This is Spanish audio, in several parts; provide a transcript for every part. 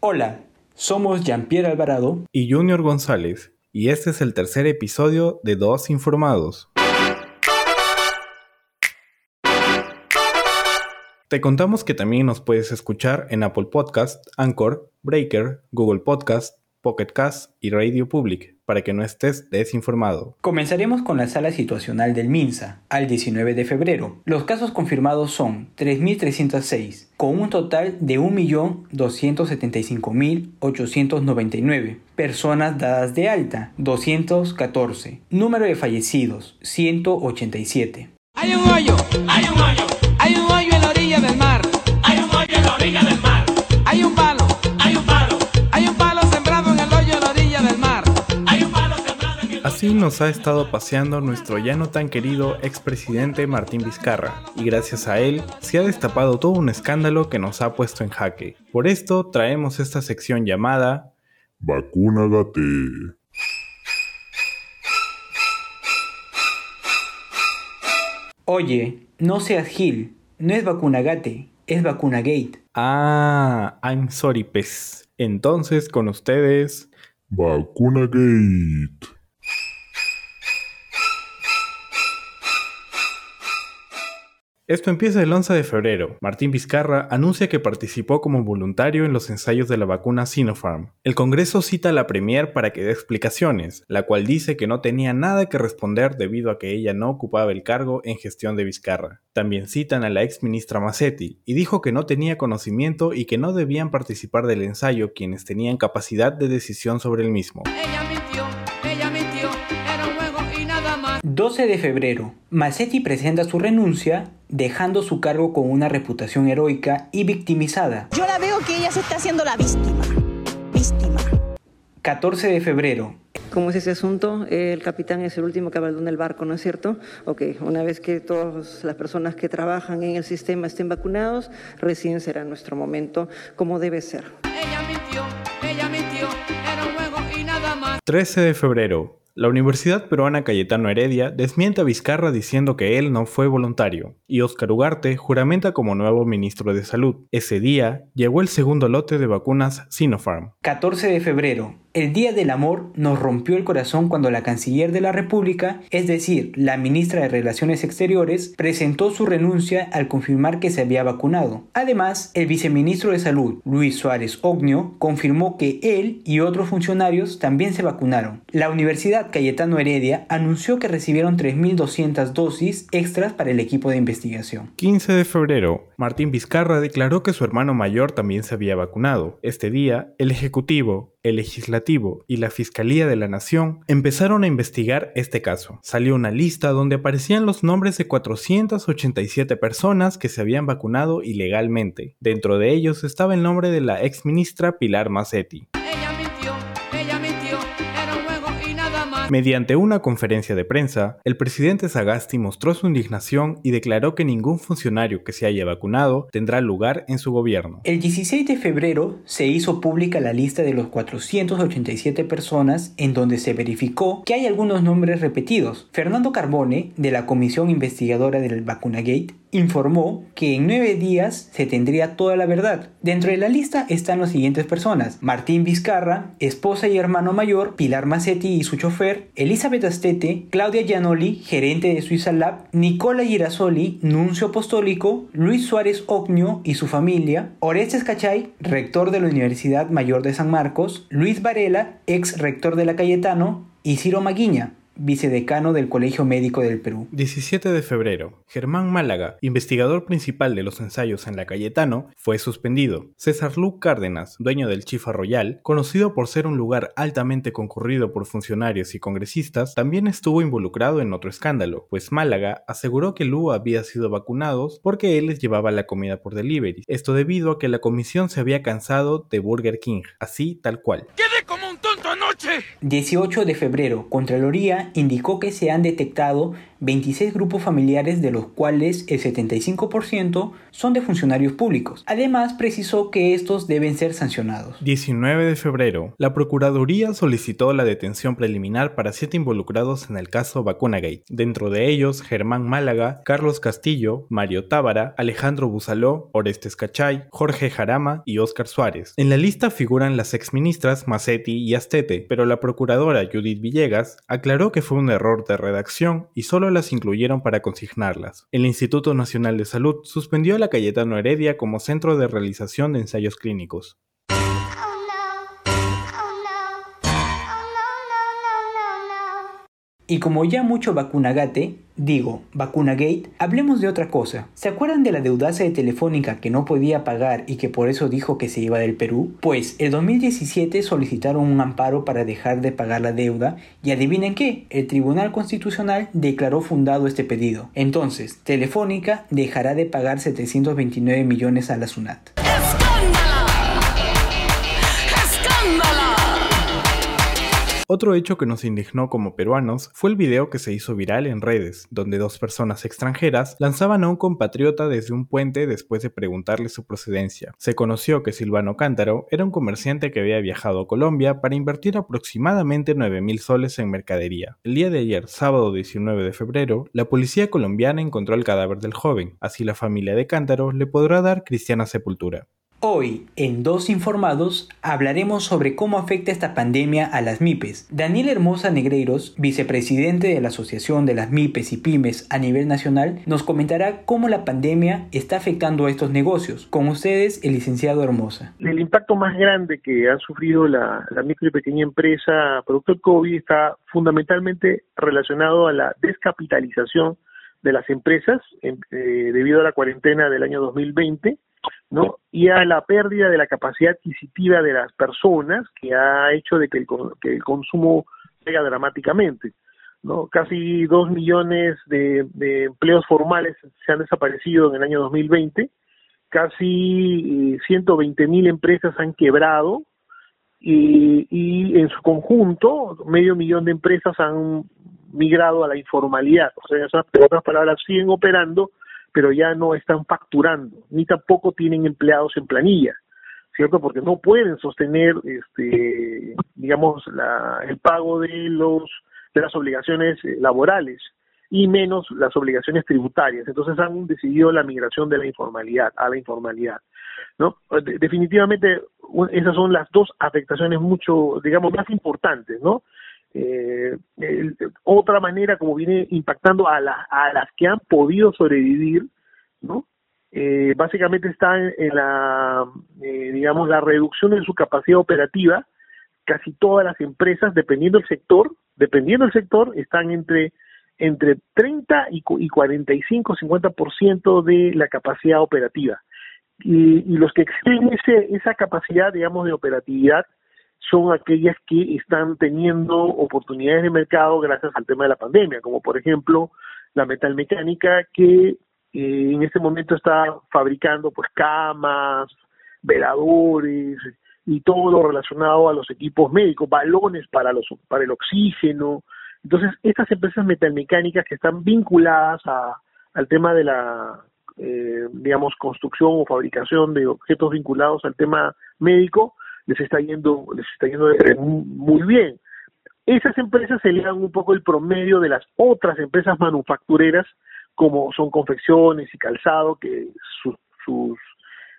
Hola, somos Jean-Pierre Alvarado y Junior González, y este es el tercer episodio de Dos Informados. Te contamos que también nos puedes escuchar en Apple Podcast, Anchor, Breaker, Google Podcast, Pocket Cast y Radio Public para que no estés desinformado. Comenzaremos con la sala situacional del MINSA al 19 de febrero. Los casos confirmados son 3.306, con un total de 1.275.899. Personas dadas de alta, 214. Número de fallecidos, 187. Hay un hoyo, hay un hoyo, hay un hoyo en la orilla del mar. Así nos ha estado paseando nuestro ya no tan querido expresidente Martín Vizcarra, y gracias a él se ha destapado todo un escándalo que nos ha puesto en jaque. Por esto traemos esta sección llamada Vacúnagate. Oye, no seas Gil, no es vacunagate, es vacunagate. Ah, I'm sorry, pez. Entonces, con ustedes, Vacunagate. Esto empieza el 11 de febrero. Martín Vizcarra anuncia que participó como voluntario en los ensayos de la vacuna Sinopharm. El Congreso cita a la Premier para que dé explicaciones, la cual dice que no tenía nada que responder debido a que ella no ocupaba el cargo en gestión de Vizcarra. También citan a la ex ministra Massetti y dijo que no tenía conocimiento y que no debían participar del ensayo quienes tenían capacidad de decisión sobre el mismo. Ella ella mintió, era un juego y nada más. 12 de febrero, Massetti presenta su renuncia, dejando su cargo con una reputación heroica y victimizada. Yo la veo que ella se está haciendo la víctima. Víctima. 14 de febrero, ¿Cómo es ese asunto? El capitán es el último que abandona el barco, ¿no es cierto? Ok, una vez que todas las personas que trabajan en el sistema estén vacunados, recién será nuestro momento, como debe ser. Ella mintió, ella mintió, era un juego y nada más. 13 de febrero. La Universidad Peruana Cayetano Heredia desmiente a Vizcarra diciendo que él no fue voluntario, y Óscar Ugarte juramenta como nuevo ministro de Salud. Ese día llegó el segundo lote de vacunas Sinopharm. 14 de febrero. El Día del Amor nos rompió el corazón cuando la canciller de la República, es decir, la ministra de Relaciones Exteriores, presentó su renuncia al confirmar que se había vacunado. Además, el viceministro de Salud, Luis Suárez Ognio, confirmó que él y otros funcionarios también se vacunaron. La Universidad Cayetano Heredia anunció que recibieron 3.200 dosis extras para el equipo de investigación. 15 de febrero. Martín Vizcarra declaró que su hermano mayor también se había vacunado. Este día, el Ejecutivo, el Legislativo y la Fiscalía de la Nación empezaron a investigar este caso. Salió una lista donde aparecían los nombres de 487 personas que se habían vacunado ilegalmente. Dentro de ellos estaba el nombre de la ex ministra Pilar Massetti. Mediante una conferencia de prensa, el presidente Sagasti mostró su indignación y declaró que ningún funcionario que se haya vacunado tendrá lugar en su gobierno. El 16 de febrero se hizo pública la lista de los 487 personas en donde se verificó que hay algunos nombres repetidos. Fernando Carbone, de la Comisión Investigadora del Vacunagate, informó que en nueve días se tendría toda la verdad. Dentro de la lista están las siguientes personas. Martín Vizcarra, esposa y hermano mayor, Pilar Massetti y su chofer, Elizabeth Astete, Claudia Gianoli, gerente de Suiza Lab, Nicola Girasoli, nuncio apostólico, Luis Suárez Ognio y su familia, Orestes Cachay, rector de la Universidad Mayor de San Marcos, Luis Varela, ex rector de la Cayetano, y Ciro Maguiña, vicedecano del Colegio Médico del Perú. 17 de febrero. Germán Málaga, investigador principal de los ensayos en la Cayetano, fue suspendido. César Luc Cárdenas, dueño del Chifa Royal, conocido por ser un lugar altamente concurrido por funcionarios y congresistas, también estuvo involucrado en otro escándalo, pues Málaga aseguró que Lu había sido vacunado porque él les llevaba la comida por delivery. Esto debido a que la comisión se había cansado de Burger King, así tal cual. Quedé como un tonto anoche. 18 de febrero, Contraloría indicó que se han detectado 26 grupos familiares de los cuales el 75% son de funcionarios públicos. Además, precisó que estos deben ser sancionados. 19 de febrero, la Procuraduría solicitó la detención preliminar para siete involucrados en el caso Vacunagate, dentro de ellos Germán Málaga, Carlos Castillo, Mario Tábara, Alejandro Busaló, Orestes Cachay, Jorge Jarama y Óscar Suárez. En la lista figuran las exministras Macetti y Astete, pero la procuradora Judith Villegas aclaró que fue un error de redacción y solo las incluyeron para consignarlas. El Instituto Nacional de Salud suspendió a la Cayetano Heredia como centro de realización de ensayos clínicos. Y como ya mucho vacunagate, digo, vacunagate, hablemos de otra cosa. ¿Se acuerdan de la deudaza de Telefónica que no podía pagar y que por eso dijo que se iba del Perú? Pues el 2017 solicitaron un amparo para dejar de pagar la deuda y adivinen qué, el Tribunal Constitucional declaró fundado este pedido. Entonces, Telefónica dejará de pagar 729 millones a la SUNAT. Otro hecho que nos indignó como peruanos fue el video que se hizo viral en redes, donde dos personas extranjeras lanzaban a un compatriota desde un puente después de preguntarle su procedencia. Se conoció que Silvano Cántaro era un comerciante que había viajado a Colombia para invertir aproximadamente 9 mil soles en mercadería. El día de ayer, sábado 19 de febrero, la policía colombiana encontró el cadáver del joven, así la familia de Cántaro le podrá dar cristiana sepultura. Hoy, en Dos Informados, hablaremos sobre cómo afecta esta pandemia a las MIPES. Daniel Hermosa Negreiros, vicepresidente de la Asociación de las MIPES y PYMES a nivel nacional, nos comentará cómo la pandemia está afectando a estos negocios. Con ustedes, el licenciado Hermosa. El impacto más grande que ha sufrido la, micro y pequeña empresa producto del COVID está fundamentalmente relacionado a la descapitalización de las empresas eh, debido a la cuarentena del año 2020 ¿no? y a la pérdida de la capacidad adquisitiva de las personas que ha hecho de que el, que el consumo caiga dramáticamente. ¿no? Casi dos millones de, empleos formales se han desaparecido en el año 2020, casi eh, 120 mil empresas han quebrado y, y en su conjunto medio millón de empresas han migrado a la informalidad. O sea, en otras palabras, siguen operando, pero ya no están facturando, ni tampoco tienen empleados en planilla, ¿cierto? Porque no pueden sostener, este, digamos, la, el pago de los de las obligaciones eh, laborales y menos las obligaciones tributarias. Entonces han decidido la migración de la informalidad a la informalidad, ¿no? definitivamente esas son las dos afectaciones mucho, digamos, más importantes, ¿no? Eh, otra manera como viene impactando a, la, a las que han podido sobrevivir, ¿no? Eh, básicamente está en, la, eh, digamos, la reducción de su capacidad operativa. Casi todas las empresas, dependiendo del sector, dependiendo del sector, están entre entre 30 y, y 45, 50% de la capacidad operativa. Y, y los que exceden esa capacidad, digamos, de operatividad son aquellas que están teniendo oportunidades de mercado gracias al tema de la pandemia, como por ejemplo la metalmecánica que eh, en este momento está fabricando pues camas, veladores y todo lo relacionado a los equipos médicos, balones para los para el oxígeno. Entonces, estas empresas metalmecánicas que están vinculadas a, al tema de la eh, digamos construcción o fabricación de objetos vinculados al tema médico, les está yendo, les está yendo muy bien. Esas empresas se elevan un poco el promedio de las otras empresas manufactureras, como son confecciones y calzado, que sus, sus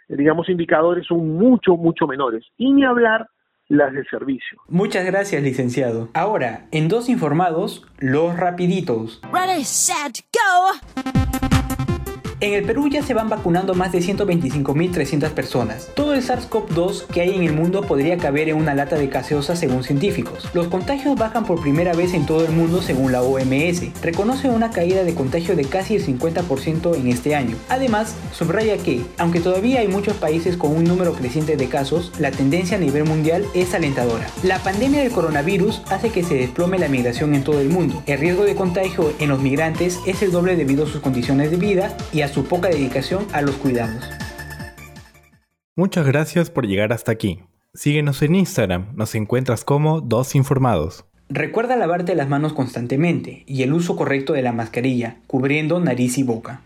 digamos, indicadores son mucho, mucho menores. Y ni hablar las de servicio. Muchas gracias, licenciado. Ahora, en dos informados, los rapiditos. Ready, set, go. En el Perú ya se van vacunando más de 125.300 personas. Todo el SARS-CoV-2 que hay en el mundo podría caber en una lata de gaseosa según científicos. Los contagios bajan por primera vez en todo el mundo según la OMS. Reconoce una caída de contagio de casi el 50% en este año. Además, subraya que, aunque todavía hay muchos países con un número creciente de casos, la tendencia a nivel mundial es alentadora. La pandemia del coronavirus hace que se desplome la migración en todo el mundo. El riesgo de contagio en los migrantes es el doble debido a sus condiciones de vida y a su poca dedicación a los cuidados. Muchas gracias por llegar hasta aquí. Síguenos en Instagram, nos encuentras como Dos Informados. Recuerda lavarte las manos constantemente y el uso correcto de la mascarilla, cubriendo nariz y boca.